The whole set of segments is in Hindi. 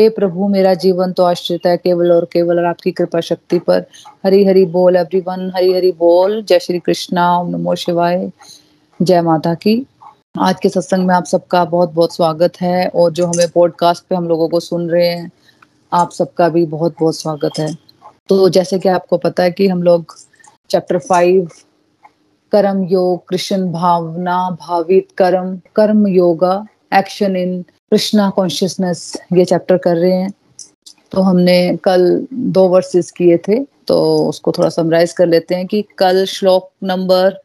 हे प्रभु, मेरा जीवन तो आश्रित है केवल और केवल आपकी कृपा शक्ति पर। हरी हरी बोल एवरीवन हरी हरि बोल। जय श्री कृष्णा, ओम नमो शिवाय। जय माता की। आज के सत्संग में आप सबका बहुत बहुत स्वागत है और जो हमें पॉडकास्ट पे हम लोगों को सुन रहे हैं, आप सबका भी बहुत बहुत स्वागत है। तो जैसे कि आपको पता है कि हम लोग चैप्टर फाइव कर्म योग, कृष्ण भावना, भावित कर्म कर्म yoga action in Krishna consciousness ये चैप्टर कर रहे हैं। तो हमने कल दो वर्सेस किए थे तो उसको थोड़ा समराइज कर लेते हैं कि कल श्लोक नंबर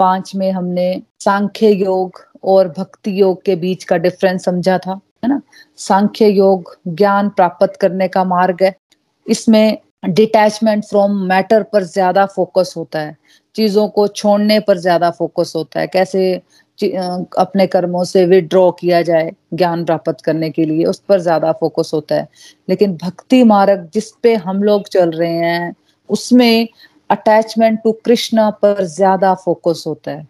पाँच में हमने सांख्य योग और भक्ति योग के बीच का डिफरेंस समझा था, है ना? सांख्य योग ज्ञान प्राप्त करने का मार्ग है। इसमें डिटैचमेंट फ्रॉम मैटर पर ज़्यादा फोकस होता है। चीज़ों को छोड़ने पर ज़्यादा फोकस होता है। कैसे अपने कर्मों से विड्रॉ किया जाए ज्ञान प्राप्त करने के लिए, उस पर ज़्यादा फोकस होता है। लेकिन भक्ति मार्ग जिस पे हम लोग चल रहे हैं, उसमें अटैचमेंट टू कृष्णा पर ज़्यादा फोकस होता है।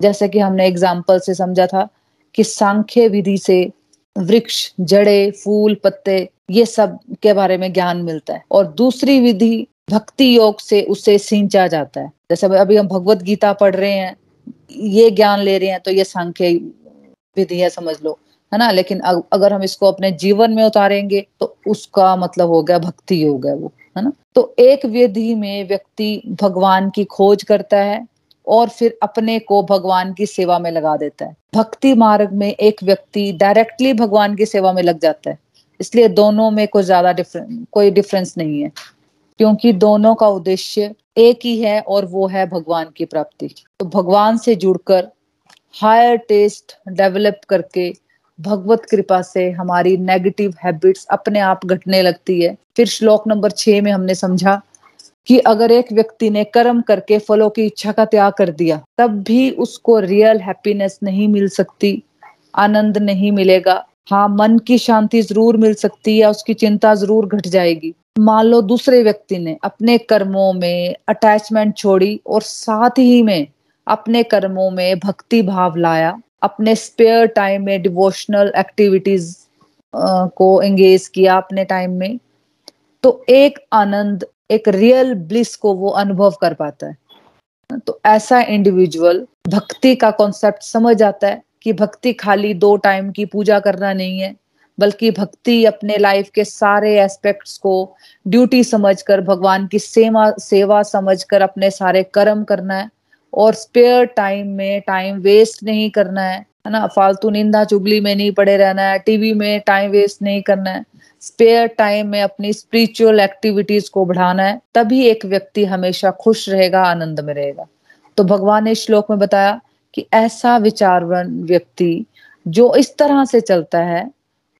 जैसे कि हमने एग्ज़ाम्पल से समझा था कि सांख्य विधि से वृक्ष, जड़े, फूल, पत्ते, ये सब के बारे में ज्ञान मिलता है। और दूसरी विधि भक्ति योग से, उसे सिंचा जाता है। जैसे अभी हम भगवत गीता पढ़ रहे हैं ये ज्ञान ले रहे हैं तो ये सांख्य विधि है, समझ लो, है ना? लेकिन अगर हम इसको अपने जीवन में उतारेंगे तो उसका मतलब हो गया भक्ति है वो, है ना? तो एक विधि में व्यक्ति भगवान की खोज करता है और फिर अपने को भगवान की सेवा में लगा देता है। भक्ति मार्ग में एक व्यक्ति डायरेक्टली भगवान की सेवा में लग जाता है। इसलिए दोनों में कोई ज़्यादा डिफरेंस कोई डिफरेंस नहीं है। क्योंकि दोनों का उद्देश्य एक ही है और वो है भगवान की प्राप्ति। तो भगवान से जुड़कर हायर टेस्ट डेवलप करके भगवत कृपा से हमारी नेगेटिव हैबिट्स अपने आप घटने लगती है। फिर श्लोक नंबर छह में हमने समझा कि अगर एक व्यक्ति ने कर्म करके फलों की इच्छा का त्याग कर दिया, तब भी उसको रियल हैप्पीनेस नहीं मिल सकती, आनंद नहीं मिलेगा। हाँ मन की शांति ज़रूर मिल सकती है उसकी चिंता ज़रूर घट जाएगी। मान लो दूसरे व्यक्ति ने अपने कर्मों में अटैचमेंट छोड़ी और साथ ही में अपने कर्मों में भक्ति भाव लाया, अपने स्पेयर टाइम में डिवोशनल एक्टिविटीज़ को एंगेज किया अपने टाइम में तो एक आनंद, एक रियल ब्लिस को वो अनुभव कर पाता है। तो ऐसा इंडिविजुअल भक्ति का कॉन्सेप्ट समझ आता है कि भक्ति खाली दो टाइम की पूजा करना नहीं है। बल्कि भक्ति अपने लाइफ के सारे एस्पेक्ट्स को ड्यूटी समझकर, भगवान की सेवा सेवा समझकर अपने सारे कर्म करना है। और स्पेयर टाइम में टाइम वेस्ट नहीं करना है है ना? फालतू निंदा चुगली में नहीं पड़े रहना है टीवी में टाइम वेस्ट नहीं करना है। स्पेयर टाइम में अपनी स्पिरिचुअल एक्टिविटीज़ को बढ़ाना है, तभी एक व्यक्ति हमेशा खुश रहेगा, आनंद में रहेगा। तो भगवान ने श्लोक में बताया कि ऐसा विचारवन व्यक्ति जो इस तरह से चलता है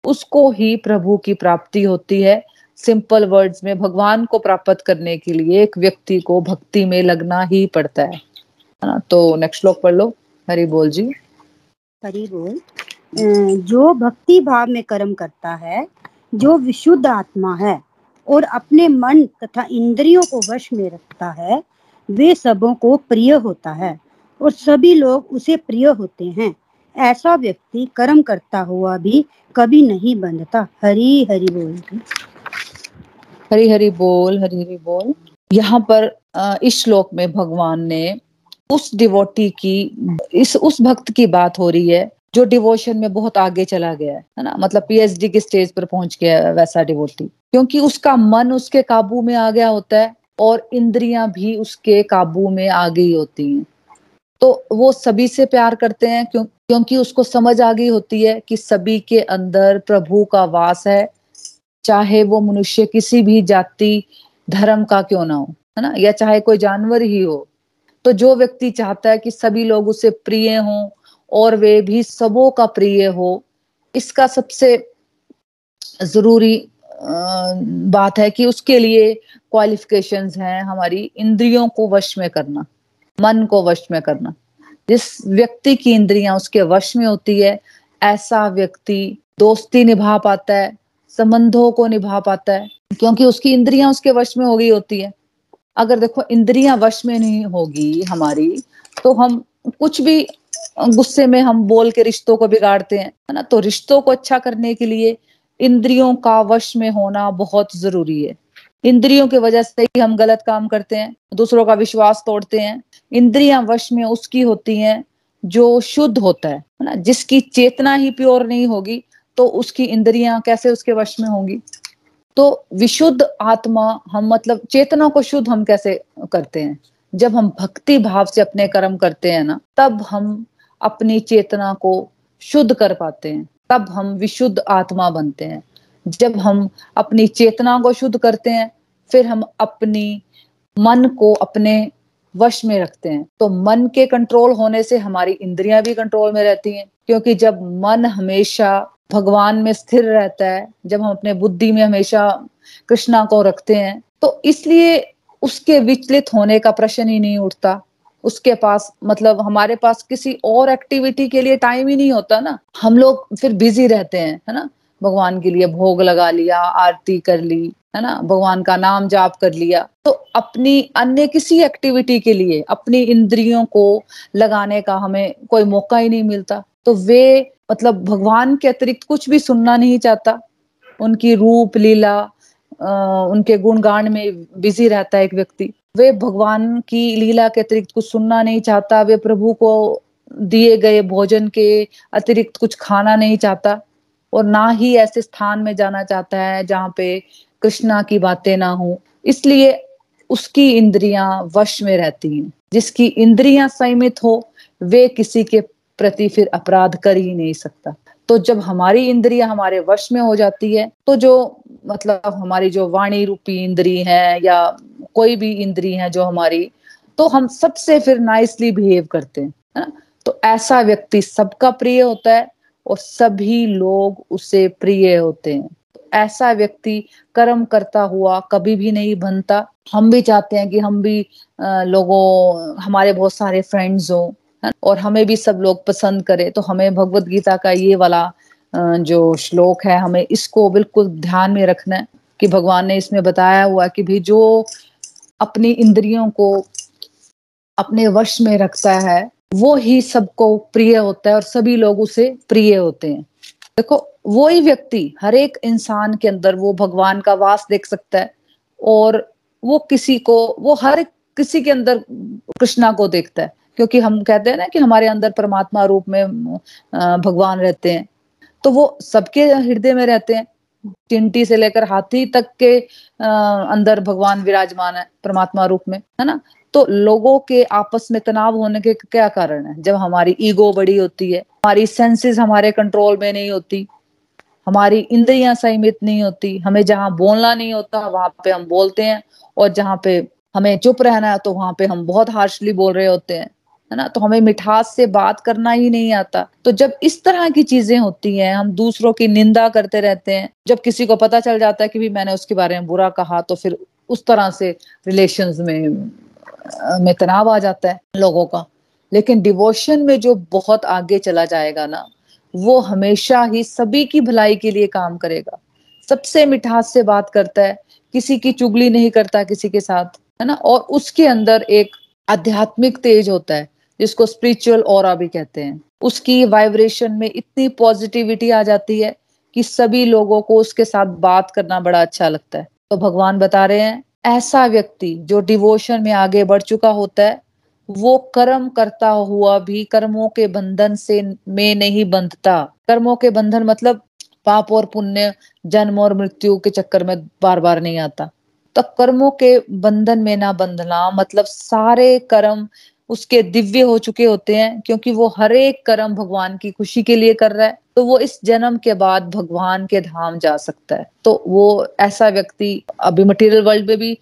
उसको ही प्रभु की प्राप्ति होती है। सिंपल वर्ड्स में भगवान को प्राप्त करने के लिए एक व्यक्ति को भक्ति में लगना ही पड़ता है। ना? तो नेक्स्ट श्लोक पढ़ लो। हरि बोल जी। हरि बोल। जो भक्ति भाव में कर्म करता है, जो विशुद्ध आत्मा है और अपने मन तथा इंद्रियों को वश में रखता है, वे सबों को प्रिय होता है और सभी लोग उसे प्रिय होते हैं। ऐसा व्यक्ति कर्म करता हुआ भी कभी नहीं बंधता। हरी हरी बोल। हरी हरी बोल, हरी हरी बोल। यहाँ पर इस श्लोक में भगवान ने उस डिवोटी की, इस, उस भक्त की बात हो रही है, जो डिवोशन में बहुत आगे चला गया है ना? मतलब पीएचडी के स्टेज पर पहुँच गया है वैसा डिवोटी क्योंकि उसका मन उसके काबू में आ गया होता है और इंद्रियाँ भी उसके काबू में आ गई होती हैं। तो वो सभी से प्यार करते हैं, क्यों, क्योंकि उसको समझ आ गई होती है कि सभी के अंदर प्रभु का वास है, चाहे वो मनुष्य किसी भी जाति, धर्म का क्यों ना हो, है ना? या चाहे कोई जानवर ही हो। तो जो व्यक्ति चाहता है कि सभी लोग उसे प्रिय हों, और वे भी सबों का प्रिय हो, इसका सबसे ज़रूरी बात है कि उसके लिए क्वालिफिकेशंस हैं हमारी इंद्रियों को वश में करना। मन को वश में करना। जिस व्यक्ति की इंद्रियाँ उसके वश में होती है, ऐसा व्यक्ति दोस्ती निभा पाता है, संबंधों को निभा पाता है, क्योंकि उसकी इंद्रियाँ उसके वश में हो गई होती है। अगर देखो, इंद्रियाँ वश में नहीं होगी हमारी तो हम कुछ भी गुस्से में हम बोल के रिश्तों को बिगाड़ते हैं, है ना? तो रिश्तों को अच्छा करने के लिए इंद्रियों का वश में होना बहुत ज़रूरी है। इंद्रियों की वजह से ही हम गलत काम करते हैं, दूसरों का विश्वास तोड़ते हैं इंद्रियाँ वश में उसकी होती हैं, जो शुद्ध होता है ना? जिसकी चेतना ही प्योर नहीं होगी तो उसकी इंद्रियाँ कैसे उसके वश में होंगी? तो विशुद्ध आत्मा, हम मतलब चेतना को शुद्ध हम कैसे करते हैं? जब हम भक्ति भाव से अपने कर्म करते हैं ना, तब हम अपनी चेतना को शुद्ध कर पाते हैं, तब हम विशुद्ध आत्मा बनते हैं। जब हम अपनी चेतना को शुद्ध करते हैं, फिर हम अपनी मन को अपने वश में रखते हैं। तो मन के कंट्रोल होने से हमारी इंद्रियाँ भी कंट्रोल में रहती हैं। क्योंकि जब मन हमेशा भगवान में स्थिर रहता है, जब हम अपने बुद्धि में हमेशा कृष्णा को रखते हैं तो इसलिए उसके विचलित होने का प्रश्न ही नहीं उठता। उसके पास मतलब हमारे पास किसी और एक्टिविटी के लिए टाइम ही नहीं होता ना। हम लोग फिर बिज़ी रहते हैं, है ना? भगवान के लिए भोग लगा लिया, आरती कर ली है ना? भगवान का नाम जाप कर लिया। तो अपनी अन्य किसी एक्टिविटी के लिए, अपनी इंद्रियों को लगाने का हमें कोई मौका ही नहीं मिलता। तो वे मतलब भगवान के अतिरिक्त कुछ भी सुनना नहीं चाहता। उनकी रूप, लीला उनके गुणगान में बिज़ी रहता है एक व्यक्ति। वे भगवान की लीला के अतिरिक्त कुछ सुनना नहीं चाहता। वे प्रभु को दिए गए भोजन के अतिरिक्त कुछ खाना नहीं चाहता। और ना ही ऐसे स्थान में जाना चाहता है जहाँ पे कृष्णा की बातें ना हो, इसलिए उसकी इंद्रियाँ वश में रहती हैं। जिसकी इंद्रियाँ संयमित हो, वे किसी के प्रति फिर अपराध कर ही नहीं सकता। तो जब हमारी इंद्रिया हमारे वश में हो जाती है तो जो मतलब हमारी जो वाणी रूपी इंद्री है या कोई भी इंद्री है जो हमारी तो हम सबसे फिर नाइसली बिहेव करते हैं, है ना? तो ऐसा व्यक्ति सबका प्रिय होता है और सभी लोग उसे प्रिय होते हैं। ऐसा व्यक्ति कर्म करता हुआ कभी भी नहीं बनता। हम भी चाहते हैं कि हम भी लोगों, हमारे बहुत सारे फ्रेंड्स हों और हमें भी सब लोग पसंद करें। तो हमें भगवत गीता का ये वाला जो श्लोक है, हमें इसको बिल्कुल ध्यान में रखना है कि भगवान ने इसमें बताया हुआ कि भी जो अपनी इंद्रियों को अपने वश में रखता है, वो ही सबको प्रिय होता है और सभी लोग उसे प्रिय होते हैं। देखो वो ही व्यक्ति हर एक इंसान के अंदर वो भगवान का वास देख सकता है और वो किसी को, वो हर किसी के अंदर कृष्णा को देखता है। क्योंकि हम कहते हैं ना कि हमारे अंदर परमात्मा रूप में भगवान रहते हैं। तो वो सबके हृदय में रहते हैं। चिंटी से लेकर हाथी तक के अंदर भगवान विराजमान है, परमात्मा रूप में, है ना? तो लोगों के आपस में तनाव होने के क्या कारण है? जब हमारी ईगो बड़ी होती है, हमारी सेंसेस हमारे कंट्रोल में नहीं होती, हमारी इंद्रियाँ संयमित नहीं होती, हमें जहाँ बोलना नहीं होता, वहाँ पे हम बोलते हैं और जहाँ पे हमें चुप रहना है तो वहाँ पे हम बहुत हार्शली बोल रहे होते हैं, है ना? तो हमें मिठास से बात करना ही नहीं आता। तो जब इस तरह की चीज़ें होती हैं, हम दूसरों की निंदा करते रहते हैं, जब किसी को पता चल जाता है कि भी मैंने उसके बारे में बुरा कहा तो फिर उस तरह से रिलेशन में में तनाव आ जाता है लोगों का। लेकिन डिवोशन में जो बहुत आगे चला जाएगा ना, वो हमेशा ही सभी की भलाई के लिए काम करेगा। सबसे मिठास से बात करता है, किसी की चुगली नहीं करता किसी के साथ, है ना? और उसके अंदर एक आध्यात्मिक तेज होता है, जिसको स्पिरिचुअल और भी कहते हैं। उसकी वाइब्रेशन में इतनी पॉजिटिविटी आ जाती है कि सभी लोगों को उसके साथ बात करना बड़ा अच्छा लगता है। तो भगवान बता रहे हैं ऐसा व्यक्ति जो डिवोशन में आगे बढ़ चुका होता है, वो कर्म करता हुआ भी कर्मों के बंधन से में नहीं बंधता। कर्मों के बंधन मतलब पाप और पुण्य, जन्म और मृत्यु के चक्कर में बार बार नहीं आता। तो कर्मों के बंधन में ना बंधना मतलब सारे कर्म उसके दिव्य हो चुके होते हैं, क्योंकि वो हर एक कर्म भगवान की खुशी के लिए कर रहा है तो वो इस जन्म के बाद भगवान के धाम जा सकता है। तो वो ऐसा व्यक्ति अभी मटेरियल वर्ल्ड में भी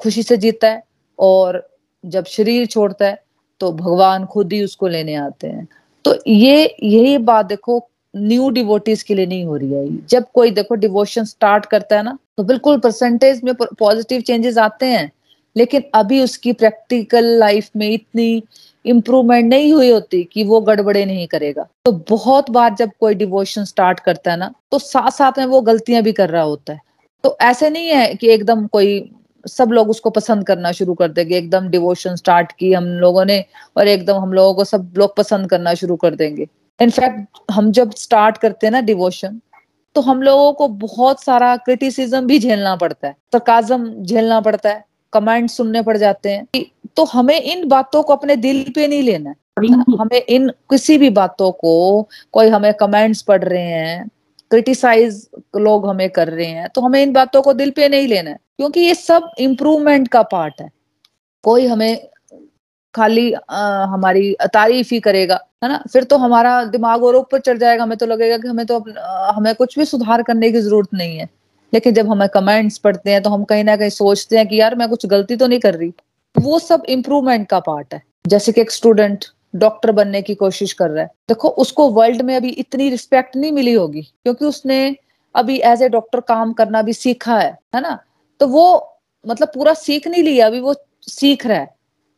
खुशी से जीता है और जब शरीर छोड़ता है तो भगवान खुद ही उसको लेने आते हैं। तो ये, यही बात देखो न्यू डिवोटीज के लिए नहीं हो रही है जब कोई देखो डिवोशन स्टार्ट करता है ना तो बिल्कुल परसेंटेज में पॉजिटिव चेंजेस आते हैं। लेकिन अभी उसकी प्रैक्टिकल लाइफ में इतनी इम्प्रूवमेंट नहीं हुई होती कि वो गड़बड़े नहीं करेगा। तो बहुत बार जब कोई डिवोशन स्टार्ट करता है ना तो साथ साथ में वो गलतियाँ भी कर रहा होता है। तो ऐसे नहीं है कि एकदम कोई, सब लोग उसको पसंद करना शुरू कर देंगे, एकदम डिवोशन स्टार्ट की हम लोगों ने और एकदम हम लोगों को सब लोग पसंद करना शुरू कर देंगे। इनफैक्ट हम जब स्टार्ट करते हैं ना डिवोशन तो हम लोगों को बहुत सारा क्रिटिसिज्म भी झेलना पड़ता है सरकाजम झेलना पड़ता है। कमेंट सुनने पड़ जाते हैं। तो हमें इन बातों को अपने दिल पे नहीं लेना है। हमें इन किसी भी बातों को कोई हमें कमेंट्स पढ़ रहे हैं क्रिटिसाइज लोग हमें कर रहे हैं तो हमें इन बातों को दिल पे नहीं लेना है। क्योंकि ये सब इम्प्रूवमेंट का पार्ट है। कोई हमें खाली आ, हमारी तारीफ़ ही करेगा है ना? फिर तो हमारा दिमाग और ऊपर चढ़ जाएगा। हमें तो लगेगा कि हमें तो हमें कुछ भी सुधार करने की ज़रूरत नहीं है। लेकिन जब हमें कमेंट्स पढ़ते हैं तो हम कहीं ना कहीं सोचते हैं कि यार मैं कुछ गलती तो नहीं कर रही। वो सब इम्प्रूवमेंट का पार्ट है। जैसे कि एक स्टूडेंट डॉक्टर बनने की कोशिश कर रहा है। देखो, उसको वर्ल्ड में अभी इतनी रिस्पेक्ट नहीं मिली होगी, क्योंकि उसने अभी एज ए डॉक्टर काम करना भी सीखा है है ना? तो वो मतलब पूरा सीख नहीं लिया, अभी वो सीख रहा है।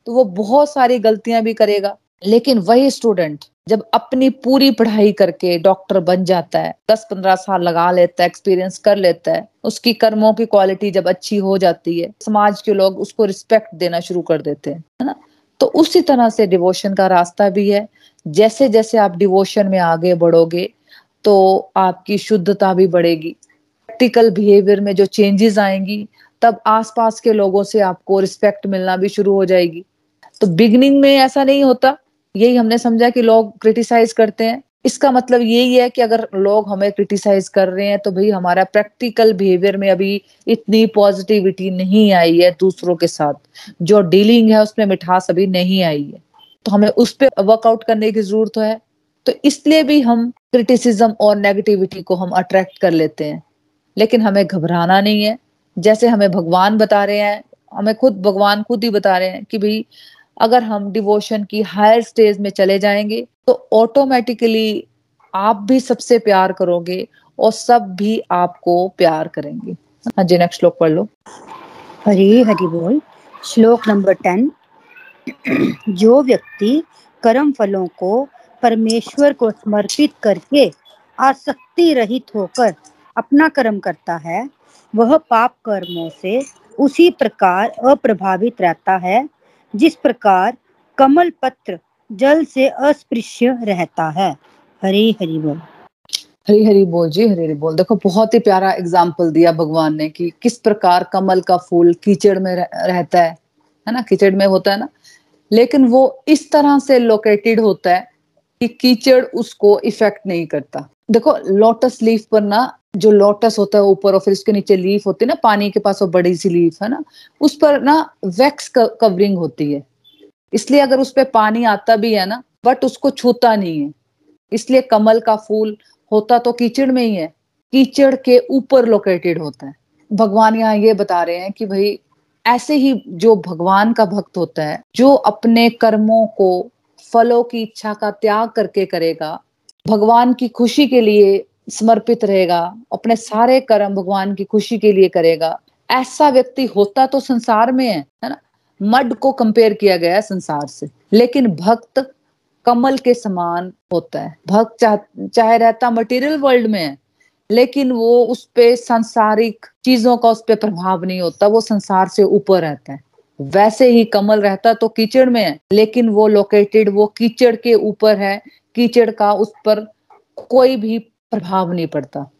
तो वो बहुत सारी गलतियाँ भी करेगा। लेकिन वही स्टूडेंट जब अपनी पूरी पढ़ाई करके डॉक्टर बन जाता है दस पंद्रह साल लगा लेता है एक्सपीरियंस कर लेता है, उसकी कर्मों की क्वालिटी जब अच्छी हो जाती है, समाज के लोग उसको रिस्पेक्ट देना शुरू कर देते हैं, है ना? तो उसी तरह से डिवोशन का रास्ता भी है। जैसे जैसे आप डिवोशन में आगे बढ़ोगे तो आपकी शुद्धता भी बढ़ेगी। प्रैक्टिकल बिहेवियर में जो चेंजेस आएँगी, तब आसपास के लोगों से आपको रिस्पेक्ट मिलना भी शुरू हो जाएगी। तो बिगनिंग में ऐसा नहीं होता। यही हमने समझा कि लोग क्रिटिसाइज करते हैं। इसका मतलब यही है कि अगर लोग हमें क्रिटिसाइज कर रहे हैं तो भाई हमारा प्रैक्टिकल बिहेवियर में अभी इतनी पॉजिटिविटी नहीं आई है दूसरों के साथ। जो डीलिंग है, उसमें मिठास अभी नहीं आई है। तो हमें उस पर वर्कआउट करने की ज़रूरत है। तो इसलिए भी हम क्रिटिसिज्म और नेगेटिविटी को हम अट्रैक्ट कर लेते हैं। लेकिन हमें घबराना नहीं है। जैसे हमें भगवान बता रहे हैं, हमें खुद, भगवान खुद ही बता रहे हैं कि भाई अगर हम डिवोशन की हायर स्टेज में चले जाएँगे तो ऑटोमेटिकली आप भी सबसे प्यार करोगे और सब भी आपको प्यार करेंगे। हाँ जी नेक्स्ट श्लोक पढ़ लो। हरी हरि बोल। श्लोक नंबर टेन। जो व्यक्ति कर्म फलों को परमेश्वर को समर्पित करके आसक्ति रहित होकर अपना कर्म करता है, वह पाप कर्मों से उसी प्रकार अप्रभावित रहता है जिस प्रकार कमल पत्र जल से अस्पृश्य रहता है। हरी हरी बोल। हरी हरी बोल जी, हरी हरी बोल। देखो, बहुत ही प्यारा एग्ज़ाम्पल दिया भगवान ने कि किस प्रकार कमल का फूल कीचड़ में रहता है है ना? कीचड़ में होता है ना? लेकिन वो इस तरह से लोकेटेड होता है कि कीचड़ उसको इफ़ेक्ट नहीं करता। देखो लोटस लीफ पर ना जो लोटस होता है ऊपर और फिर उसके नीचे लीफ होती है ना, पानी के पास वो बड़ी सी लीफ है ना, उस पर ना वैक्स कवरिंग होती है। इसलिए अगर उस पर पानी आता भी है ना, बट उसको छूता नहीं है। इसलिए कमल का फूल होता तो कीचड़ में ही है, कीचड़ के ऊपर लोकेटेड होता है। भगवान यहाँ ये बता रहे हैं कि भाई, ऐसे ही जो भगवान का भक्त होता है, जो अपने कर्मों को, फलों की इच्छा का त्याग करके करेगा, भगवान की खुशी के लिए समर्पित रहेगा अपने सारे कर्म भगवान की खुशी के लिए करेगा। ऐसा व्यक्ति होता तो संसार में है है ना? मड को कंपेयर किया गया है संसार से। लेकिन भक्त कमल के समान होता है। भक्त चाह, चाहे रहता मटेरियल वर्ल्ड में है लेकिन वो उस पे सांसारिक चीज़ों का उस पर प्रभाव नहीं होता वो संसार से ऊपर रहता है। वैसे ही कमल रहता तो कीचड़ में है लेकिन वो लोकेटेड वो कीचड़ के ऊपर है। कीचड़ का उस पर कोई भी प्रभाव नहीं पड़ता।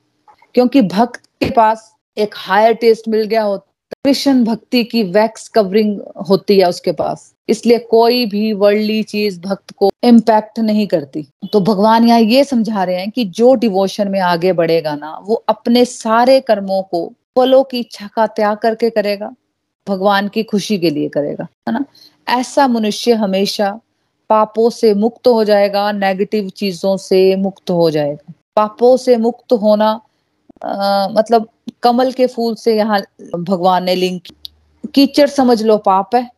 क्योंकि भक्त के पास एक हायर टेस्ट मिल गया होता। कृष्ण भक्ति की वैक्स कवरिंग होती है उसके पास। इसलिए कोई भी वर्ल्डली चीज़ भक्त को इम्पैक्ट नहीं करती। तो भगवान यहाँ ये समझा रहे हैं कि जो डिवोशन में आगे बढ़ेगा ना, वो अपने सारे कर्मों को, फलों की इच्छा का त्याग करके करेगा। भगवान की खुशी के लिए करेगा, है ना? ऐसा मनुष्य हमेशा पापों से मुक्त हो जाएगा नेगेटिव चीज़ों से मुक्त हो जाएगा। पापों से मुक्त होना आ, मतलब कमल के फूल से यहाँ भगवान ने लिंक कीचड़ समझ लो पाप है।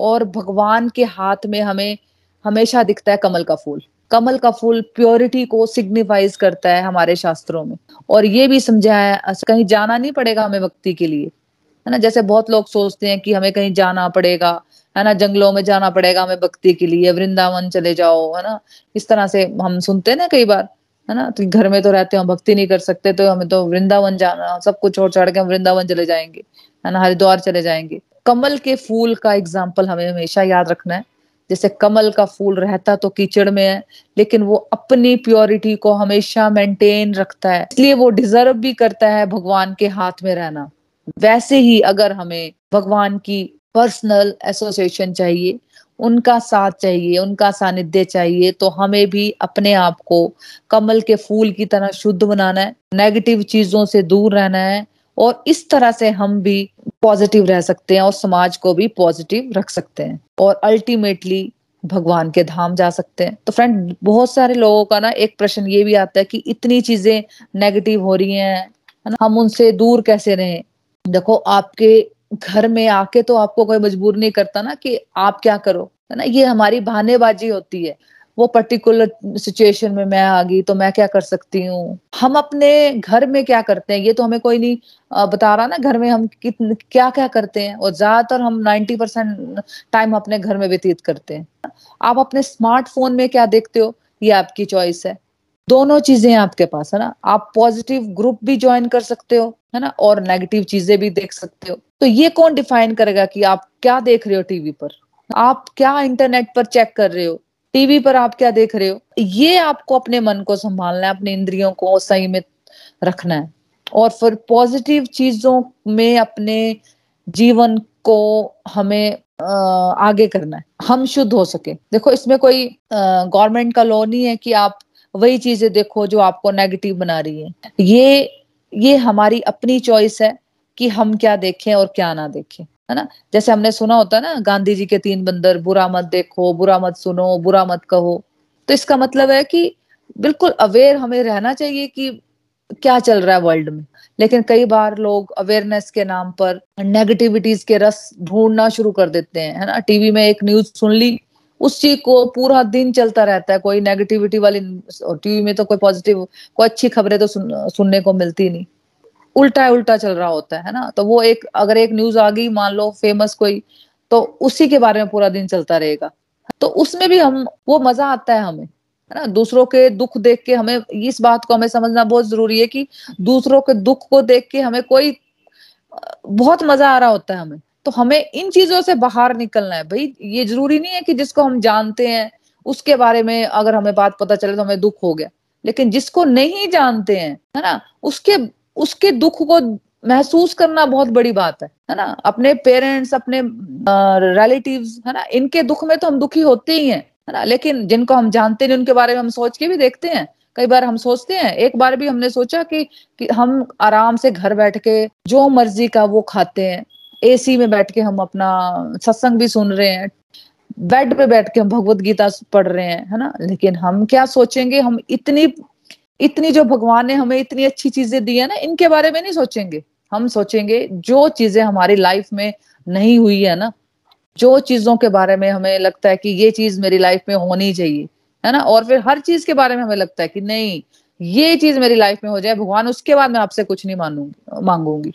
और भगवान के हाथ में हमें हमेशा दिखता है कमल का फूल। कमल का फूल प्योरिटी को सिग्निफाइज करता है हमारे शास्त्रों में। और ये भी समझाया कहीं जाना नहीं पड़ेगा हमें भक्ति के लिए। है ना जैसे बहुत लोग सोचते हैं कि हमें कहीं जाना पड़ेगा है ना जंगलों में जाना पड़ेगा हमें भक्ति के लिए वृंदावन चले जाओ है ना। इस तरह से हम सुनते हैं ना कई बार है ना? तो घर में तो रहते हो भक्ति नहीं कर सकते तो हमें तो वृंदावन जाना, सब कुछ छोड़ छाड़ के हम वृंदावन चले जाएँगे, है ना? हरिद्वार चले जाएँगे। कमल के फूल का एग्ज़ाम्पल हमें हमेशा याद रखना है। जैसे कमल का फूल रहता तो कीचड़ में है, लेकिन वो अपनी प्योरिटी को हमेशा मेंटेन रखता है। इसलिए वो डिजर्व भी करता है भगवान के हाथ में रहना। वैसे ही अगर हमें भगवान की पर्सनल एसोसिएशन चाहिए उनका साथ चाहिए, उनका सानिध्य चाहिए तो हमें भी अपने आप को कमल के फूल की तरह शुद्ध बनाना है नेगेटिव चीज़ों से दूर रहना है, और इस तरह से हम भी पॉजिटिव रह सकते हैं और समाज को भी पॉजिटिव रख सकते हैं, और अल्टीमेटली भगवान के धाम जा सकते हैं। तो फ्रेंड बहुत सारे लोगों का ना एक प्रश्न ये भी आता है कि इतनी चीज़ें नेगेटिव हो रही हैं, है ना? हम उनसे दूर कैसे रहें? देखो, आपके घर में आके तो आपको कोई मजबूर नहीं करता ना कि आप क्या करो, है ना? ये हमारी बहानेबाजी होती है। वो पर्टिकुलर सिचुएशन में मैं आ गई तो मैं क्या कर सकती हूँ? हम अपने घर में क्या करते हैं? ये तो हमें कोई नहीं बता रहा ना घर में हम कितने क्या क्या करते हैं? और ज़्यादातर हम नाइन्टी परसेंट टाइम अपने घर में व्यतीत करते हैं। आप अपने स्मार्टफ़ोन में क्या देखते हो? ये आपकी चॉइस है। दोनों चीज़ें आपके पास, है ना? आप पॉजिटिव ग्रुप भी ज्वाइन कर सकते हो, है ना? और नेगेटिव चीज़ें भी देख सकते हो। तो ये कौन डिफाइन करेगा कि आप क्या देख रहे हो टीवी पर? आप क्या इंटरनेट पर चेक कर रहे हो? टीवी पर आप क्या देख रहे हो? ये आपको अपने मन को संभालना है, अपने इंद्रियों को सही में रखना है। और फिर पॉजिटिव चीज़ों में अपने जीवन को हमें आगे करना है। हम शुद्ध हो सके। देखो, इसमें कोई गवर्नमेंट का लॉ नहीं है कि आप वही चीज़ें देखो जो आपको नेगेटिव बना रही है। ये ये हमारी अपनी चॉइस है कि हम क्या देखें और क्या ना देखें, है ना? जैसे हमने सुना होता ना, गांधी जी के तीन बंदर, बुरा मत देखो, बुरा मत सुनो, बुरा मत कहो। तो इसका मतलब है कि बिल्कुल अवेयर हमें रहना चाहिए कि क्या चल रहा है वर्ल्ड में। लेकिन कई बार लोग अवेयरनेस के नाम पर नेगेटिविटीज के रस ढूंढना शुरू कर देते हैं, है ना? टीवी में एक न्यूज़ सुन ली उस को पूरा दिन चलता रहता है कोई नेगेटिविटी वाली टीवी में तो कोई पॉजिटिव कोई अच्छी खबरें तो सुन, सुनने को मिलती नहीं। उल्टा उल्टा चल रहा होता है ना? तो वो एक अगर एक न्यूज़ आ गई मान लो फ़ेमस कोई तो उसी के बारे में पूरा दिन चलता रहेगा। तो उसमें भी हम वो मज़ा आता है हमें है ना? दूसरों के दुख देख के हमें इस बात को हमें समझना बहुत ज़रूरी है कि दूसरों के दुख को देख के हमें कोई बहुत मज़ा आ रहा होता है हमें। तो हमें इन चीज़ों से बाहर निकलना है। भाई ये ज़रूरी नहीं है कि जिसको हम जानते हैं उसके बारे में अगर हमें बात पता चले तो हमें दुख हो गया। लेकिन जिसको नहीं जानते हैं है ना उसके उसके दुख को महसूस करना बहुत बड़ी बात है है ना। अपने पेरेंट्स अपने रिलेटिव्स है ना इनके दुख में तो हम दुखी होते ही हैं है ना। लेकिन जिनको हम जानते नहीं उनके बारे में हम सोच के भी देखते हैं। कई बार हम सोचते हैं एक बार भी हमने सोचा कि, कि हम आराम से घर बैठ के जो मर्ज़ी का वो खाते हैं एसी में बैठ के हम अपना सत्संग भी सुन रहे हैं। बेड पे बैठ के हम भगवत गीता पढ़ रहे हैं, है ना? लेकिन हम क्या सोचेंगे? हम इतनी इतनी जो भगवान ने हमें इतनी अच्छी चीज़ें दी है ना, इनके बारे में नहीं सोचेंगे। हम सोचेंगे जो चीज़ें हमारी लाइफ में नहीं हुई है ना, जो चीज़ों के बारे में हमें लगता है कि ये चीज़ मेरी लाइफ में होनी चाहिए, है ना? और फिर हर चीज़ के बारे में हमें लगता है कि नहीं, ये चीज़ मेरी लाइफ में हो जाए, भगवान उसके बाद मैं आपसे कुछ नहीं मानूँगी, मांगूँगी।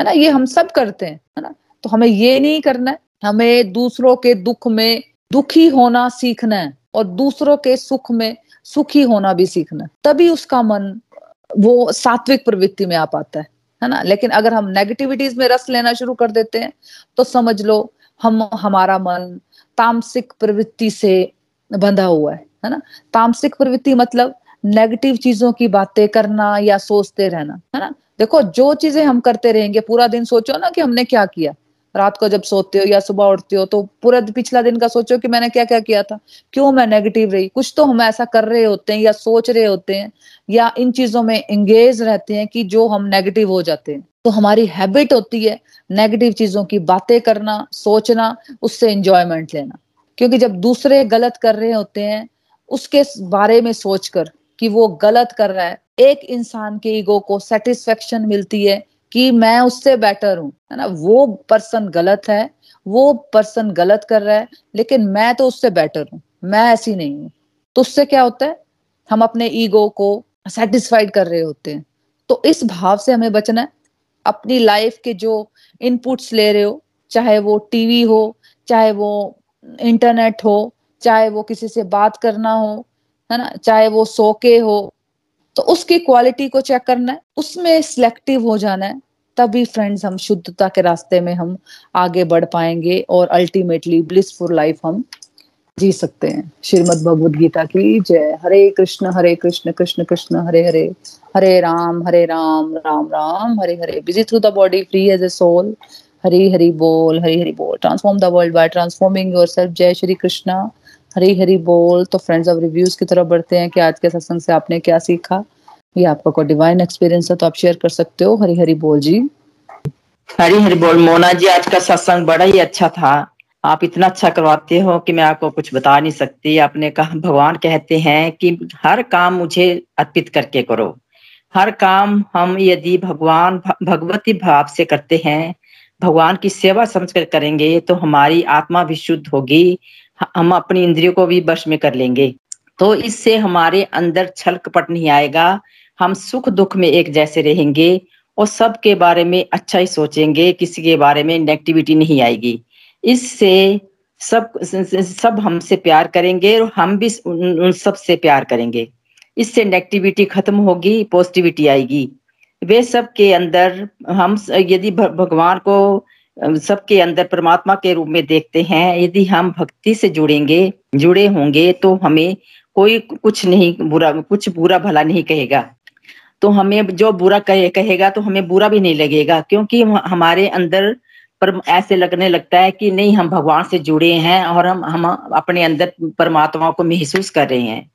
है ना? ये हम सब करते हैं, है ना? तो हमें ये नहीं करना है। हमें दूसरों के दुख में दुखी होना सीखना है और दूसरों के सुख में सुखी होना भी सीखना है। तभी उसका मन, वो सात्विक प्रवृत्ति में आ पाता है है ना? लेकिन अगर हम नेगेटिविटीज में रस लेना शुरू कर देते हैं तो समझ लो हम, हमारा मन तामसिक प्रवृत्ति से बंधा हुआ है है ना? तामसिक प्रवृत्ति मतलब नेगेटिव चीज़ों की बातें करना या सोचते रहना, है ना? देखो, जो चीज़ें हम करते रहेंगे, पूरा दिन सोचो ना कि हमने क्या किया। रात को जब सोते हो या सुबह उठते हो तो पूरा पिछला दिन का सोचो कि मैंने क्या क्या किया था। क्यों मैं नेगेटिव रही? कुछ तो हम ऐसा कर रहे होते हैं या सोच रहे होते हैं या इन चीज़ों में एंगेज रहते हैं कि जो हम नेगेटिव हो जाते हैं। तो हमारी हैबिट होती है नेगेटिव चीज़ों की बातें करना, सोचना, उससे इंजॉयमेंट लेना। क्योंकि जब दूसरे गलत कर रहे होते हैं, उसके बारे में सोचकर कि वो गलत कर रहा है एक इंसान के ईगो को सेटिस्फेक्शन मिलती है कि मैं उससे बेटर हूँ, है ना? वो पर्सन गलत है, वो पर्सन गलत कर रहा है, लेकिन मैं तो उससे बेटर हूँ, मैं ऐसी नहीं हूँ। तो उससे क्या होता है? हम अपने ईगो को सेटिस्फाइड कर रहे होते हैं। तो इस भाव से हमें बचना है। अपनी लाइफ के जो इनपुट्स ले रहे हो, चाहे वो टीवी हो, चाहे वो इंटरनेट हो, चाहे वो किसी से बात करना हो, है ना? चाहे वो सोके हो तो उसकी क्वालिटी को चेक करना है, उसमें सिलेक्टिव हो जाना है, तभी फ्रेंड्स हम शुद्धता के रास्ते में हम आगे बढ़ पाएँगे और अल्टीमेटली ब्लिसफुल लाइफ हम जी सकते हैं। श्रीमद भगवद गीता की जय। Hare Krishna Hare Krishna Krishna Krishna, Hare Hare. Hare Ram Hare Ram Ram Ram, Hare Hare. Busy through the body free as a soul Hari Hari बोल, हरी हरी बोल। Transform the world by transforming yourself जय श्री कृष्णा। हरी हरी बोल तो फ्रेंड्स अब रिव्यूज़ की तरफ़ बढ़ते हैं कि आज के सत्संग से आपने क्या सीखा? ये आपका कोई डिवाइन एक्सपीरियंस है तो आप शेयर कर सकते हो। हरी हरी बोल जी। हरी हरी बोल, मोना जी, आज का सत्संग बड़ा ही अच्छा था। आप इतना अच्छा करवाते हो कि मैं आपको कुछ बता नहीं सकती। आपने कहा, भगवान कहते हैं कि हर काम मुझे अर्पित करके करो। हर काम हम यदि भगवान, भगवती भाव से करते हैं, भगवान की सेवा समझ कर करेंगे तो हमारी आत्मा भी शुद्ध होगी। हम अपनी इंद्रियों को भी वश में कर लेंगे। तो इससे हमारे अंदर छल कपट नहीं आएगा। हम सुख दुख में एक जैसे रहेंगे और सबके बारे में अच्छा ही सोचेंगे, किसी के बारे में नेगेटिविटी नहीं आएगी। इससे सब सब हमसे प्यार करेंगे और हम भी उन सबसे प्यार करेंगे। इससे नेगेटिविटी खत्म होगी पॉजिटिविटी आएगी। वे सब के अंदर हम यदि भगवान को सबके अंदर परमात्मा के रूप में देखते हैं। यदि हम भक्ति से जुड़ेंगे, जुड़े होंगे तो हमें कोई कुछ नहीं बुरा, कुछ बुरा भला नहीं कहेगा। तो हमें जो बुरा कहे, कहेगा तो हमें बुरा भी नहीं लगेगा, क्योंकि हमारे अंदर पर ऐसे लगने लगता है कि नहीं, हम भगवान से जुड़े हैं और हम हम अपने अंदर परमात्मा को महसूस कर रहे हैं।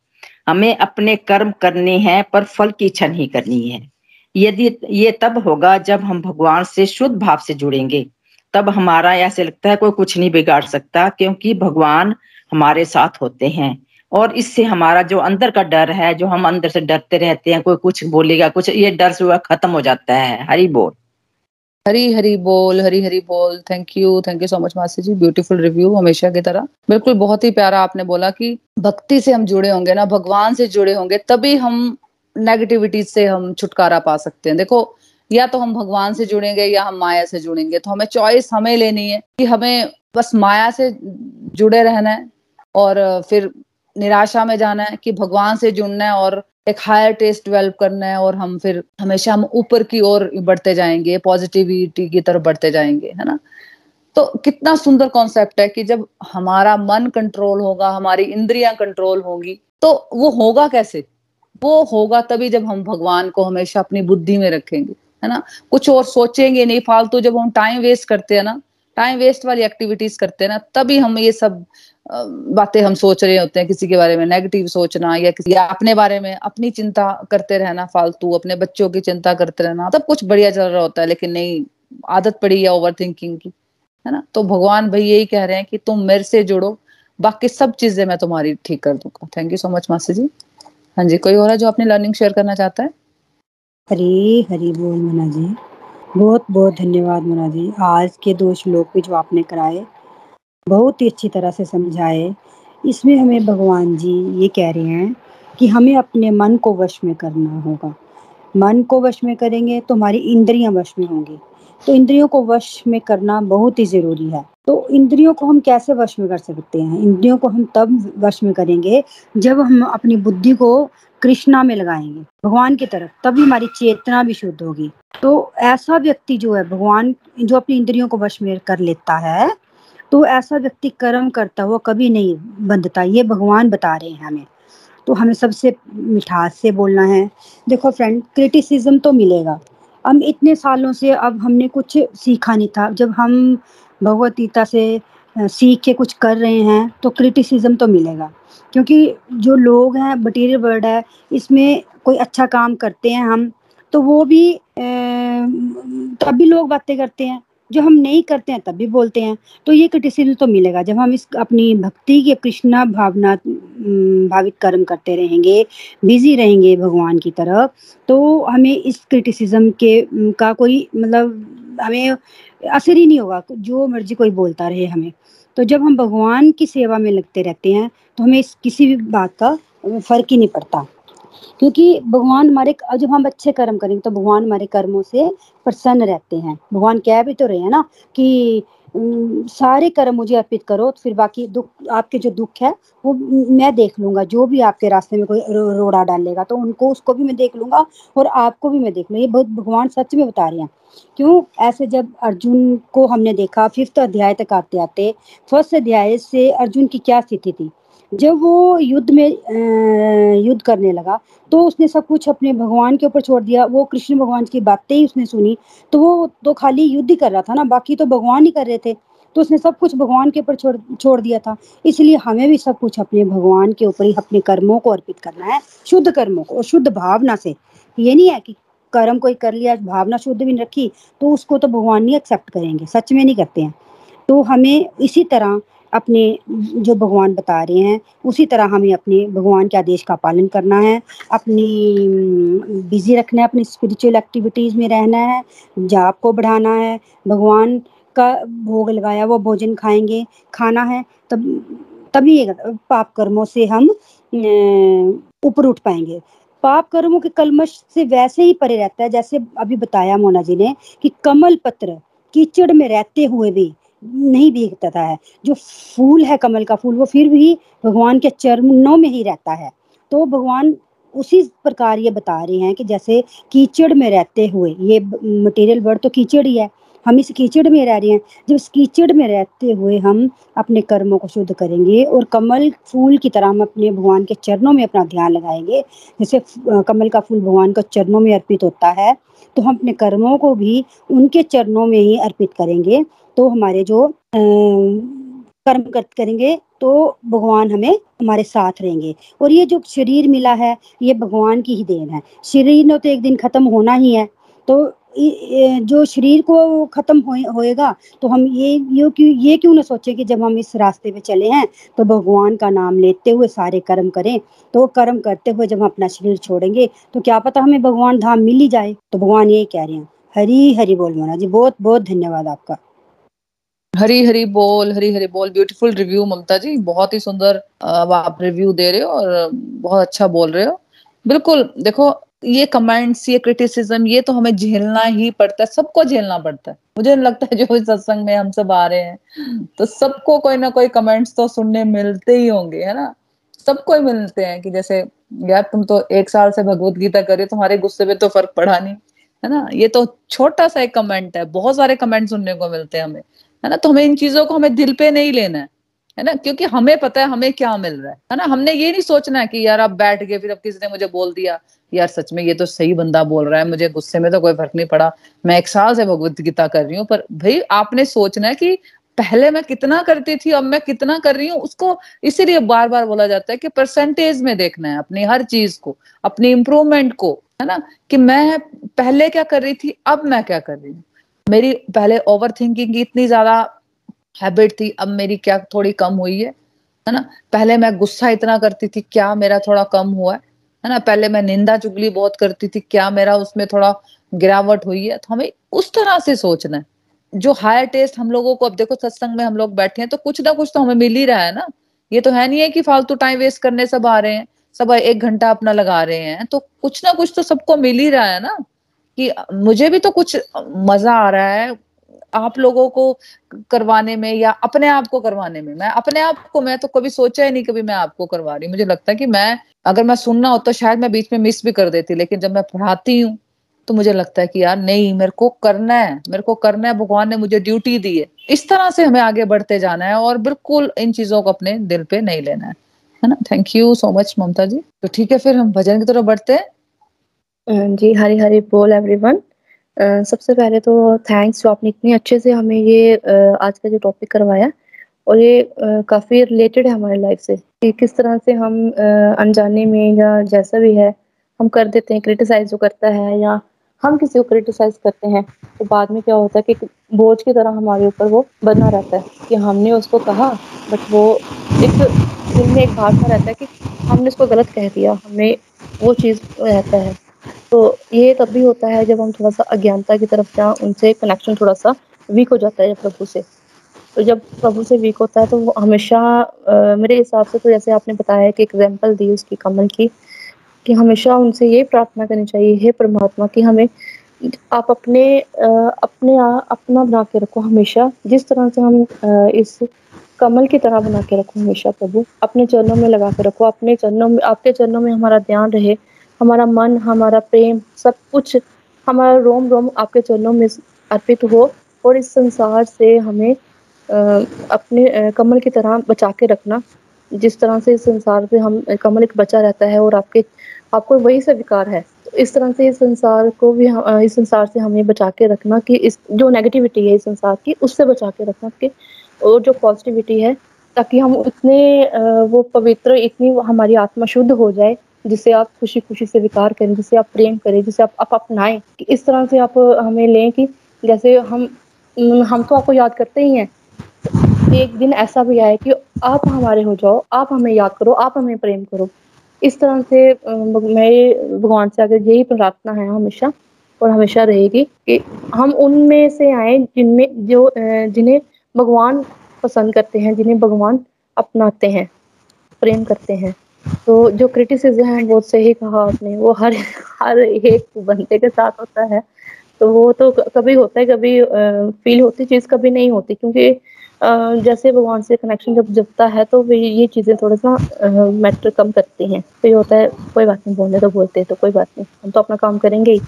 हमें अपने कर्म करने हैं, पर फल की इच्छा नहीं करनी है। यदि ये तब होगा जब हम भगवान से शुद्ध भाव से जुड़ेंगे। तब हमारा ऐसे लगता है कोई कुछ नहीं बिगाड़ सकता, क्योंकि भगवान हमारे साथ होते हैं। और इससे हमारा जो अंदर का डर है, जो हम अंदर से डरते रहते हैं, कोई कुछ बोलेगा, कुछ ये डर से खत्म हो जाता है। हरी बोल। हरी हरी बोल, हरी हरी बोल। Thank you thank you so much मासी जी। ब्यूटीफुल रिव्यू हमेशा की तरह। बिल्कुल बहुत ही प्यारा आपने बोला कि भक्ति से हम जुड़े होंगे ना, भगवान से जुड़े होंगे, तभी हम नेगेटिविटी से हम छुटकारा पा सकते हैं। देखो या तो हम भगवान से जुड़ेंगे या हम माया से जुड़ेंगे। तो हमें चॉइस हमें लेनी है कि हमें बस माया से जुड़े रहना है और फिर निराशा में जाना है कि भगवान से जुड़ना है और एक हायर टेस्ट डेवलप करना है और हम फिर हमेशा हम ऊपर की ओर बढ़ते जाएँगे पॉजिटिविटी की तरफ़ बढ़ते जाएँगे, है ना? तो कितना सुंदर कॉन्सेप्ट है कि जब हमारा मन कंट्रोल होगा, हमारी इंद्रियाँ कंट्रोल होगी तो वो होगा कैसे? वो होगा तभी जब हम भगवान को हमेशा अपनी बुद्धि में रखेंगे। है ना? कुछ और सोचेंगे नहीं, फालतू जब हम टाइम वेस्ट करते हैं ना टाइम वेस्ट वाली एक्टिविटीज़ करते हैं ना, तभी हम ये सब बातें हम सोच रहे होते हैं किसी के बारे में नेगेटिव सोचना या किसी, या अपने बारे में, अपनी चिंता करते रहना फालतू, अपने बच्चों की चिंता करते रहना, सब कुछ बढ़िया चल रहा होता है, लेकिन नहीं, आदत पड़ी है ओवर थिंकिंग की, है ना? तो भगवान भाई यही कह रहे हैं कि तुम मेरे से जुड़ो, बाकी सब चीज़ें मैं तुम्हारी ठीक कर दूँगा। थैंक यू सो मच मासी जी। हाँ जी, कोई और है जो अपनी लर्निंग शेयर करना चाहता है? हरी हरी बोल मुना जी। बहुत बहुत धन्यवाद मुना जी। आज के दो श्लोक भी जो आपने कराए, बहुत ही अच्छी तरह से समझाए। इसमें हमें भगवान जी ये कह रहे हैं कि हमें अपने मन को वश में करना होगा। मन को वश में करेंगे तो हमारी इंद्रियाँ वश में होंगी। तो इंद्रियों को वश में करना बहुत ही ज़रूरी है। तो इंद्रियों को हम कैसे वश में कर सकते हैं? इंद्रियों को हम तब वश में करेंगे जब हम अपनी बुद्धि को कृष्णा में लगाएँगे, भगवान की तरफ़ तभी हमारी चेतना भी शुद्ध होगी। तो ऐसा व्यक्ति जो है, भगवान जो अपनी इंद्रियों को वश में कर लेता है तो ऐसा व्यक्ति कर्म करता हुआ कभी नहीं बंधता। ये भगवान बता रहे हैं हमें। तो हमें सबसे मिठास से बोलना है। देखो फ्रेंड, क्रिटिसिज्म तो मिलेगा। हम इतने सालों से अब हमने कुछ सीखा नहीं था। जब हम भगवत गीता से सीख के कुछ कर रहे हैं तो क्रिटिसिज्म तो मिलेगा। क्योंकि जो लोग हैं मटीरियल वर्ड है, इसमें कोई अच्छा काम करते हैं हम तो वो भी तब भी लोग बातें करते हैं। जो हम नहीं करते हैं, तब भी बोलते हैं। तो ये क्रिटिसिज्म तो मिलेगा। जब हम इस अपनी भक्ति के कृष्णा भावना भावित कर्म करते रहेंगे, बिज़ी रहेंगे भगवान की तरफ़ तो हमें इस क्रिटिसिज्म के का कोई मतलब हमें असर ही नहीं होगा, जो मर्ज़ी कोई बोलता रहे हमें। तो जब हम भगवान की सेवा में लगते रहते हैं तो हमें इस किसी भी बात का, फ़र्क ही नहीं पड़ता। क्योंकि भगवान हमारे जब हम अच्छे कर्म करेंगे तो भगवान हमारे कर्मों से प्रसन्न रहते हैं। भगवान कह भी तो रहे हैं ना कि सारे कर्म मुझे अर्पित करो तो फिर बाकी दुख, आपके जो दुख है, वो मैं देख लूँगा। जो भी आपके रास्ते में कोई रोड़ा डालेगा तो उनको, उसको भी मैं देख लूँगा और आपको भी मैं देख लूँगा। ये बहुत भगवान सच में बता रहे हैं। क्यों? ऐसे जब अर्जुन को हमने देखा, फिफ्थ अध्याय तक आते आते फ़र्स्ट अध्याय से अर्जुन की क्या स्थिति थी? जब वो युद्ध में युद्ध करने लगा तो उसने सब कुछ अपने भगवान के ऊपर छोड़ दिया। वो कृष्ण भगवान की बातें ही उसने सुनी। तो वो तो खाली युद्ध ही कर रहा था ना, बाकी तो भगवान ही कर रहे थे। तो उसने सब कुछ भगवान के ऊपर छोड़ छोड़ दिया था। इसलिए हमें भी सब कुछ अपने भगवान के ऊपर ही, अपने कर्मों को अर्पित करना है, शुद्ध कर्मों को, और शुद्ध भावना से। ये नहीं है कि कर्म कोई कर लिया, भावना शुद्ध भी रखी तो उसको तो भगवान नहीं एक्सेप्ट करेंगे। सच में नहीं करते हैं। तो हमें इसी तरह अपने जो भगवान बता रहे हैं, उसी तरह हमें अपने भगवान के आदेश का पालन करना है, अपनी बिज़ी रखना है, अपनी स्पिरिचुअल एक्टिविटीज़ में रहना है, जाप को बढ़ाना है, भगवान का भोग लगाया, वो भोजन खाएँगे, खाना है, तब, तभी पाप कर्मों से हम ऊपर उठ पाएँगे। पाप कर्मों के कलमश से वैसे ही परे रहता है, जैसे अभी बताया मोना जी ने कि कमल पत्र कीचड़ में रहते हुए भी नहीं भीगता है। जो फूल है कमल का फूल, वो फिर भी भगवान के चरणों में ही रहता है। तो भगवान उसी प्रकार ये बता रहे हैं कि जैसे कीचड़ में रहते हुए, ये मटेरियल वर्ड तो कीचड़ ही है। हम इस कीचड़ में रह रहे हैं। जब इस कीचड़ में रहते हुए हम अपने कर्मों को शुद्ध करेंगे और कमल फूल की तरह हम अपने भगवान के चरणों में अपना ध्यान लगाएँगे, जैसे कमल का फूल भगवान के चरणों में अर्पित होता है तो हम अपने कर्मों को भी उनके चरणों में ही अर्पित करेंगे। तो हमारे जो कर्म करेंगे तो भगवान हमें हमारे साथ रहेंगे। और ये जो शरीर मिला है, ये भगवान की ही देन है। शरीर ने तो एक दिन खत्म होना ही है। तो जो शरीर को खत्म होएगा तो हम ये ये क्यों ये क्यों ना सोचे कि जब हम इस रास्ते पे चले हैं तो भगवान का नाम लेते हुए सारे कर्म करें। तो कर्म करते हुए जब हम अपना शरीर छोड़ेंगे तो क्या पता हमें भगवान धाम मिल ही जाए। तो भगवान यही कह रहे हैं, हरी हरी बोल मोना जी, बहुत बहुत धन्यवाद आपका। हरी हरी बोल, हरी हरी बोल ब्यूटीफुल रिव्यू ममता जी। बहुत ही सुंदर आप रिव्यू दे रहे हो और बहुत अच्छा बोल रहे हो। बिल्कुल, देखो, ये कमेंट्स ये क्रिटिसिज्म ये तो हमें झेलना ही पड़ता है, सबको झेलना पड़ता है। मुझे लगता है जो सत्संग में हम सब आ रहे हैं तो सबको कोई ना कोई कमेंट्स तो सुनने मिलते ही होंगे, है ना? सबको ही मिलते हैं कि जैसे, यार, तुम तो एक साल से भगवत गीता करे तुम्हारे गुस्से पे तो फ़र्क पड़ा नहीं। है ना? ये तो छोटा सा एक कमेंट है, बहुत सारे कमेंट सुनने को मिलते हैं हमें। है ना? तो हमें इन चीज़ों को हमें दिल पे नहीं लेना है है ना? क्योंकि हमें पता है हमें क्या मिल रहा है है ना? हमने ये नहीं सोचना है कि यार अब बैठ गए, फिर अब किसी ने मुझे बोल दिया, यार सच में ये तो सही बंदा बोल रहा है, मुझे गुस्से में तो कोई फ़र्क नहीं पड़ा, मैं एक साल से भगवत गीता कर रही हूँ, पर भाई आपने सोचना है कि पहले मैं कितना करती थी, अब मैं कितना कर रही हूँ, उसको इसीलिए बार बार बोला जाता है कि परसेंटेज में देखना है अपनी हर चीज़ को, अपनी इम्प्रूवमेंट को, है ना? कि मैं पहले क्या कर रही थी, अब मैं क्या कर रही हूँ। मेरी पहले ओवर थिंकिंग की इतनी ज़्यादा हैबिट थी, अब मेरी क्या थोड़ी कम हुई है है ना? पहले मैं गुस्सा इतना करती थी, क्या मेरा थोड़ा कम हुआ है है ना? पहले मैं निंदा चुगली बहुत करती थी, क्या मेरा उसमें थोड़ा गिरावट हुई है? तो हमें उस तरह से सोचना है। जो हायर टेस्ट हम लोगों को, अब देखो सत्संग में हम लोग बैठे हैं तो कुछ ना कुछ तो हमें मिल ही रहा है ना? ये तो है नहीं है कि फालतू टाइम वेस्ट करने सब आ रहे हैं, सब एक घंटा अपना लगा रहे हैं तो कुछ ना कुछ तो सबको मिल ही रहा है ना? कि मुझे भी तो कुछ मज़ा आ रहा है आप लोगों को करवाने में या अपने आप को करवाने में। मैं अपने आप को, मैं तो कभी सोचा ही नहीं कभी मैं आपको करवा रही मुझे लगता है कि मैं, अगर मैं सुनना हो तो शायद मैं बीच में मिस भी कर देती, लेकिन जब मैं पढ़ाती हूँ तो मुझे लगता है कि यार नहीं, मेरे को करना है, मेरे को करना है, भगवान ने मुझे ड्यूटी दी है। इस तरह से हमें आगे बढ़ते जाना है और बिल्कुल इन चीज़ों को अपने दिल पे नहीं लेना है। है ना? Thank you so much Mamta ji. तो ठीक है, फिर हम भजन की तरफ़ बढ़ते हैं। जी हरी हरी बोल एवरीवन सबसे पहले तो थैंक्स जो आपने इतने अच्छे से हमें ये आज का जो टॉपिक करवाया और ये काफ़ी रिलेटेड है हमारी लाइफ से कि किस तरह से हम अनजाने में या जैसा भी है, हम कर देते हैं क्रिटिसाइज जो करता है या हम किसी को क्रिटिसाइज करते हैं तो बाद में क्या होता है कि बोझ की तरह हमारे ऊपर वो बना रहता है कि हमने उसको कहा बट वो एक दिल में एक भाग रहता है कि हमने उसको गलत कह दिया, हमें वो चीज़ रहता है। तो ये तब भी होता है जब हम थोड़ा-सा अज्ञानता की तरफ़ जाएँ, उनसे कनेक्शन थोड़ा-सा वीक हो जाता है प्रभु से। तो जब प्रभु से वीक होता है तो वो हमेशा अ, मेरे हिसाब से तो जैसे आपने बताया कि एग्ज़ाम्पल दी उसकी कमल की, कि हमेशा उनसे ये प्रार्थना करनी चाहिए, हे परमात्मा कि हमें आप अपने अ, अपने आ अपना बना के रखो हमेशा, जिस तरह से हम अ, इस कमल की तरह बना के रखो हमेशा प्रभु, अपने चरणों में लगा के रखो, अपने चरणों में आपके चरणों में हमारा ध्यान रहे, हमारा मन, हमारा प्रेम, सब कुछ हमारा रोम-रोम आपके चरणों में अर्पित हो और इस संसार से हमें अपने कमल की तरह बचा के रखना, जिस तरह से इस संसार से हम कमल एक बचा रहता है और आपके आपको वही स्वीकार है। तो इस तरह से इस संसार को भी ह अ, इस संसार से हमें बचा के रखना कि इस जो नेगेटिविटी है इस संसार की, उससे बचा के रखना कि और जो पॉज़िटिविटी है, ताकि हम उतने वो पवित्र इतनी हमारी आत्मा शुद्ध हो जाए, जिसे आप खुशी-खुशी स्वीकार करें, जिसे आप प्रेम करें, जिसे आप आप अपनाएँ। कि इस तरह से आप हमें लें कि जैसे हम हम तो आपको याद करते ही हैं। एक दिन ऐसा भी आए कि आप हमारे हो जाओ, आप हमें याद करो, आप हमें प्रेम करो। इस तरह से मैं भगवान से आगे यही प्रार्थना है हमेशा और हमेशा रहेगी कि हम उनमें से आए जिनमें जो जिन्हें भगवान पसंद करते हैं, जिन्हें भगवान अपनाते हैं, प्रेम करते हैं। तो जो क्रिटिसिज़्म है बहुत सही कहा आपने, वो हर हर एक बंदे के साथ होता है। तो वो तो कभी होता है, कभी फ़ील होती चीज़ कभी नहीं होती क्योंकि जैसे भगवान से कनेक्शन जब जुड़ता है तो वे ये चीज़ें थोड़ा-सा मैटर कम करती हैं। तो ये होता है कोई बात नहीं बोलने तो बोलते हैं तो कोई बात नहीं, हम तो अपना काम करेंगे ही।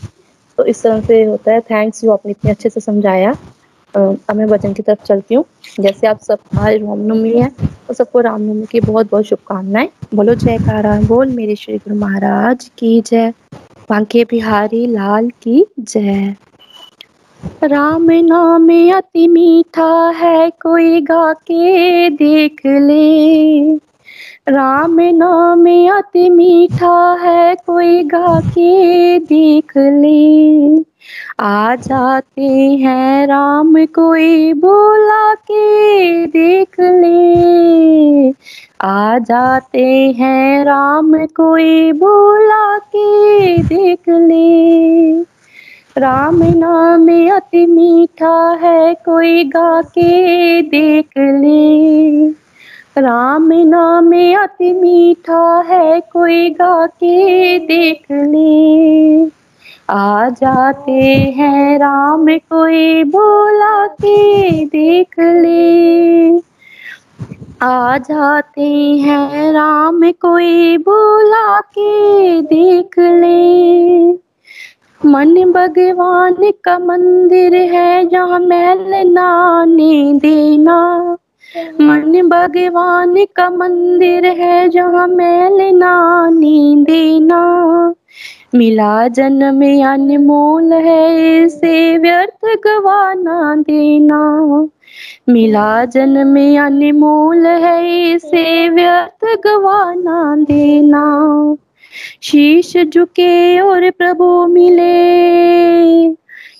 तो इस तरह से होता है, थैंक्स जो आपने इतने अच्छे से समझाया। अब मैं वचन की तरफ़ चलती हूँ। जैसे आप सब आज रामनवमी है, तो सबको रामनवमी की बहुत-बहुत शुभकामनाएँ बोलो जयकारा बोल मेरे श्री गुरु महाराज की जय। बांके बिहारी लाल की जय। राम नाम अति मीठा है, कोई गा के देख ले। राम नाम अति मीठा है, कोई गा के देख ले। आ जाते हैं राम कोई बोला के देख ले। आ जाते हैं राम कोई बोला के देख ले। राम नाम अति मीठा है, कोई गा के देख ले। राम नाम अति मीठा है, कोई गा के देख ले। आ जाते हैं राम कोई बोला के देख ले। आ जाते हैं राम कोई बोला के देख ले। मन भगवान का मंदिर है, जहाँ मैल ना आने देना। मन भगवान का मंदिर है, जहाँ मैल ना आने देना। मिला जन्म अनमोल है, इसे व्यर्थ गवाना देना। मिला जन्म अनमोल है, इसे व्यर्थ गवाना देना। शीश झुके और प्रभु मिले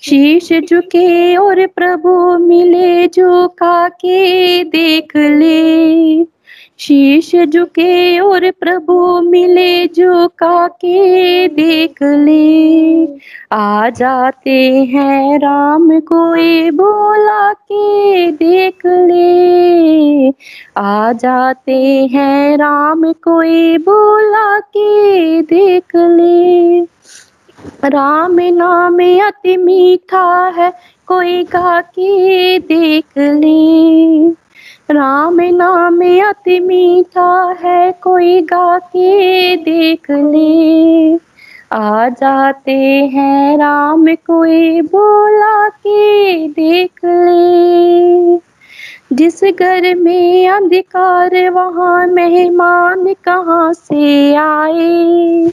शीश झुके और प्रभु मिले झुका के देख ले शीश झुके और प्रभु मिले झुका के देख ले। आ जाते हैं राम कोई बोला के देख ले। आ जाते हैं राम कोई बोला के देख ले। राम नाम अति मीठा है, कोई गा के देख ले। राम नाम अति मीठा है, कोई गा के देख ले। आ जाते हैं राम कोई बोला के देख ले। जिस घर में अंधकार, वहाँ मेहमान कहाँ से आए?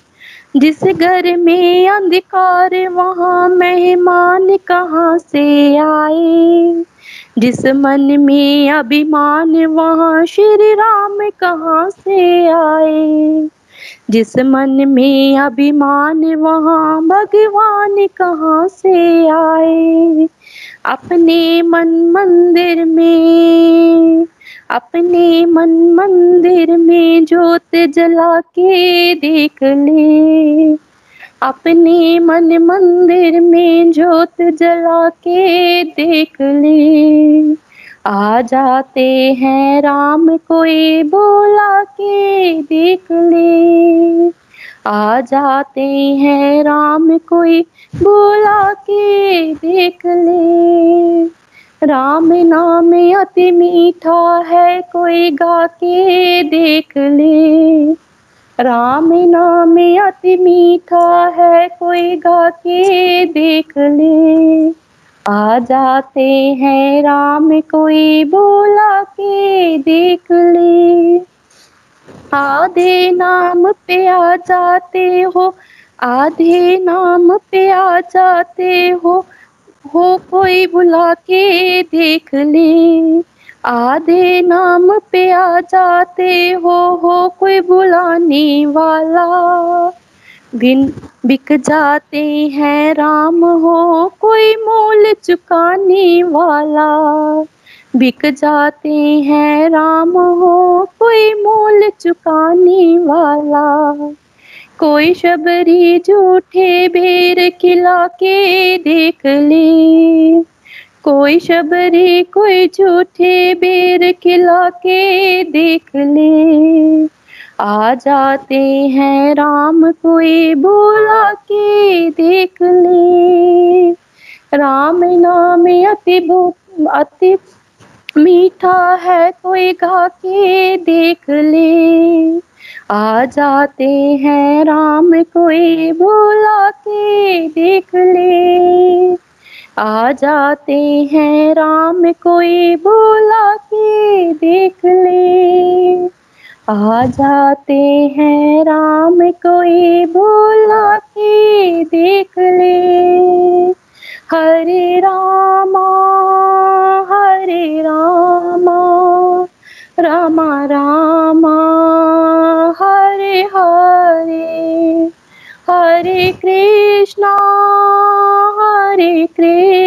जिस घर में अंधकार, वहाँ मेहमान कहाँ से आए? जिस मन में अभिमान वहाँ श्री राम कहाँ से आए? जिस मन में अभिमान वहाँ भगवान कहाँ से आए? अपने मन मंदिर में, अपने मन मंदिर में जोत जला के देख ले। अपने मन मंदिर में जोत जला के देख ले। आ जाते हैं राम कोई बोला के देख ले। आ जाते हैं राम कोई बोला के देख ले। राम नाम अति मीठा है, कोई गा के देख ले। राम नाम अति मीठा है, कोई गा के देख ले। आ जाते हैं राम, कोई बोला के देख ले। आधे नाम पे आ जाते हो, आधे नाम पे आ जाते हो हो कोई बुला के देख ले। आधे नाम पे आ जाते हो हो कोई बुलाने वाला। बिन बिक जाते हैं, राम हो कोई मोल चुकाने वाला। बिक जाते हैं, राम हो कोई मोल चुकाने वाला। कोई शबरी झूठे बेर खिला के देख ले। कोई शबरी, कोई झूठे बेर खिला के देख ले। आ जाते हैं राम कोई बोला के देख ले। राम नाम अति अति मीठा है, कोई गा के देख ले। आ जाते हैं राम कोई बोला के देख ले। आ जाते हैं राम कोई बोला के देख ले। आ जाते हैं राम कोई बोला के देख ले। हरे रामा हरे रामा रामा रामा, हरे हरे। हरे कृष्णा, हरे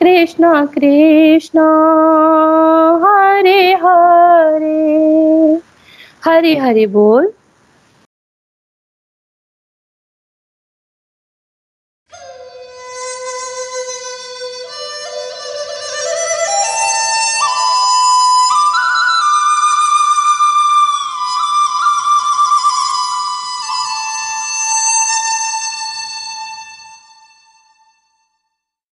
कृष्णा कृष्णा हरे हरे। हरे हरे बोल।